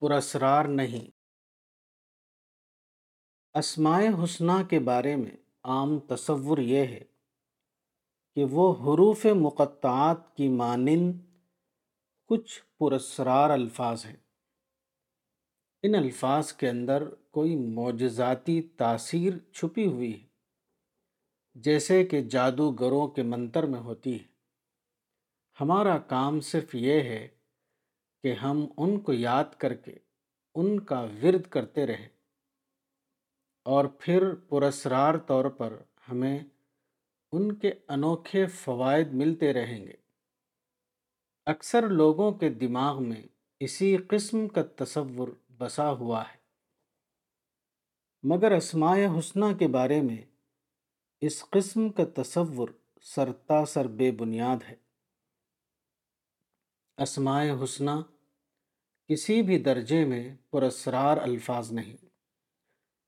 پراسرار نہیں۔ اسماء حسنہ کے بارے میں عام تصور یہ ہے کہ وہ حروف مقطعات کی مانند کچھ پراسرار الفاظ ہیں۔ ان الفاظ کے اندر کوئی معجزاتی تاثیر چھپی ہوئی ہے، جیسے کہ جادوگروں کے منتر میں ہوتی ہے۔ ہمارا کام صرف یہ ہے کہ ہم ان کو یاد کر کے ان کا ورد کرتے رہیں اور پھر پراسرار طور پر ہمیں ان کے انوکھے فوائد ملتے رہیں گے۔ اکثر لوگوں کے دماغ میں اسی قسم کا تصور بسا ہوا ہے۔ مگر اسماء حسنہ کے بارے میں اس قسم کا تصور سرتا سر بے بنیاد ہے۔ اسماء حسنہ کسی بھی درجے میں پراسرار الفاظ نہیں۔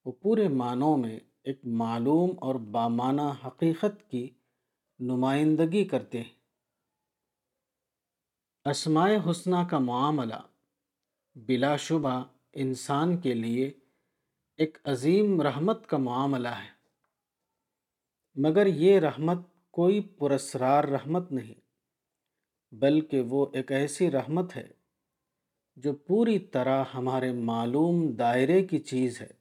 وہ پورے معنوں میں ایک معلوم اور بامانہ حقیقت کی نمائندگی کرتے ہیں۔ اسماء حسنہ کا معاملہ بلا شبہ انسان کے لیے ایک عظیم رحمت کا معاملہ ہے، مگر یہ رحمت کوئی پراسرار رحمت نہیں۔ بلکہ وہ ایک ایسی رحمت ہے جو پوری طرح ہمارے معلوم دائرے کی چیز ہے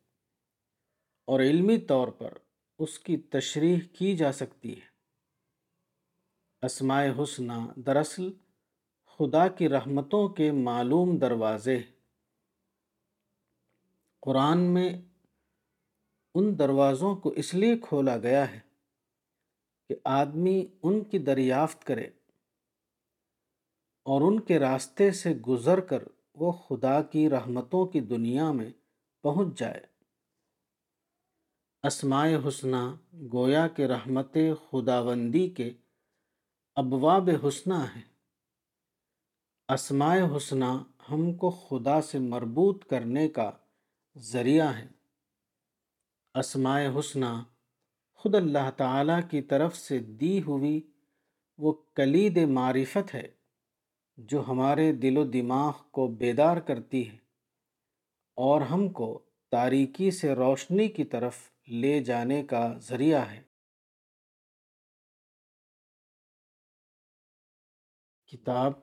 اور علمی طور پر اس کی تشریح کی جا سکتی ہے۔ اسماء حسنہ دراصل خدا کی رحمتوں کے معلوم دروازے قرآن میں ان دروازوں کو اس لیے کھولا گیا ہے کہ آدمی ان کی دریافت کرے اور ان کے راستے سے گزر کر وہ خدا کی رحمتوں کی دنیا میں پہنچ جائے۔ اسماء حسنہ گویا کے رحمت خداوندی کے ابواب حسنہ ہیں۔ اسماء حسنہ ہم کو خدا سے مربوط کرنے کا ذریعہ ہیں۔ اسماء حسنہ خود اللہ تعالیٰ کی طرف سے دی ہوئی وہ کلید معرفت ہے۔ جو ہمارے دل و دماغ کو بیدار کرتی ہے اور ہم کو تاریکی سے روشنی کی طرف لے جانے کا ذریعہ ہے۔ کتاب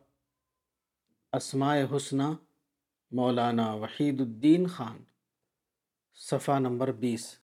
اسماء حسنہ، مولانا وحید الدین خان، صفحہ نمبر بیس۔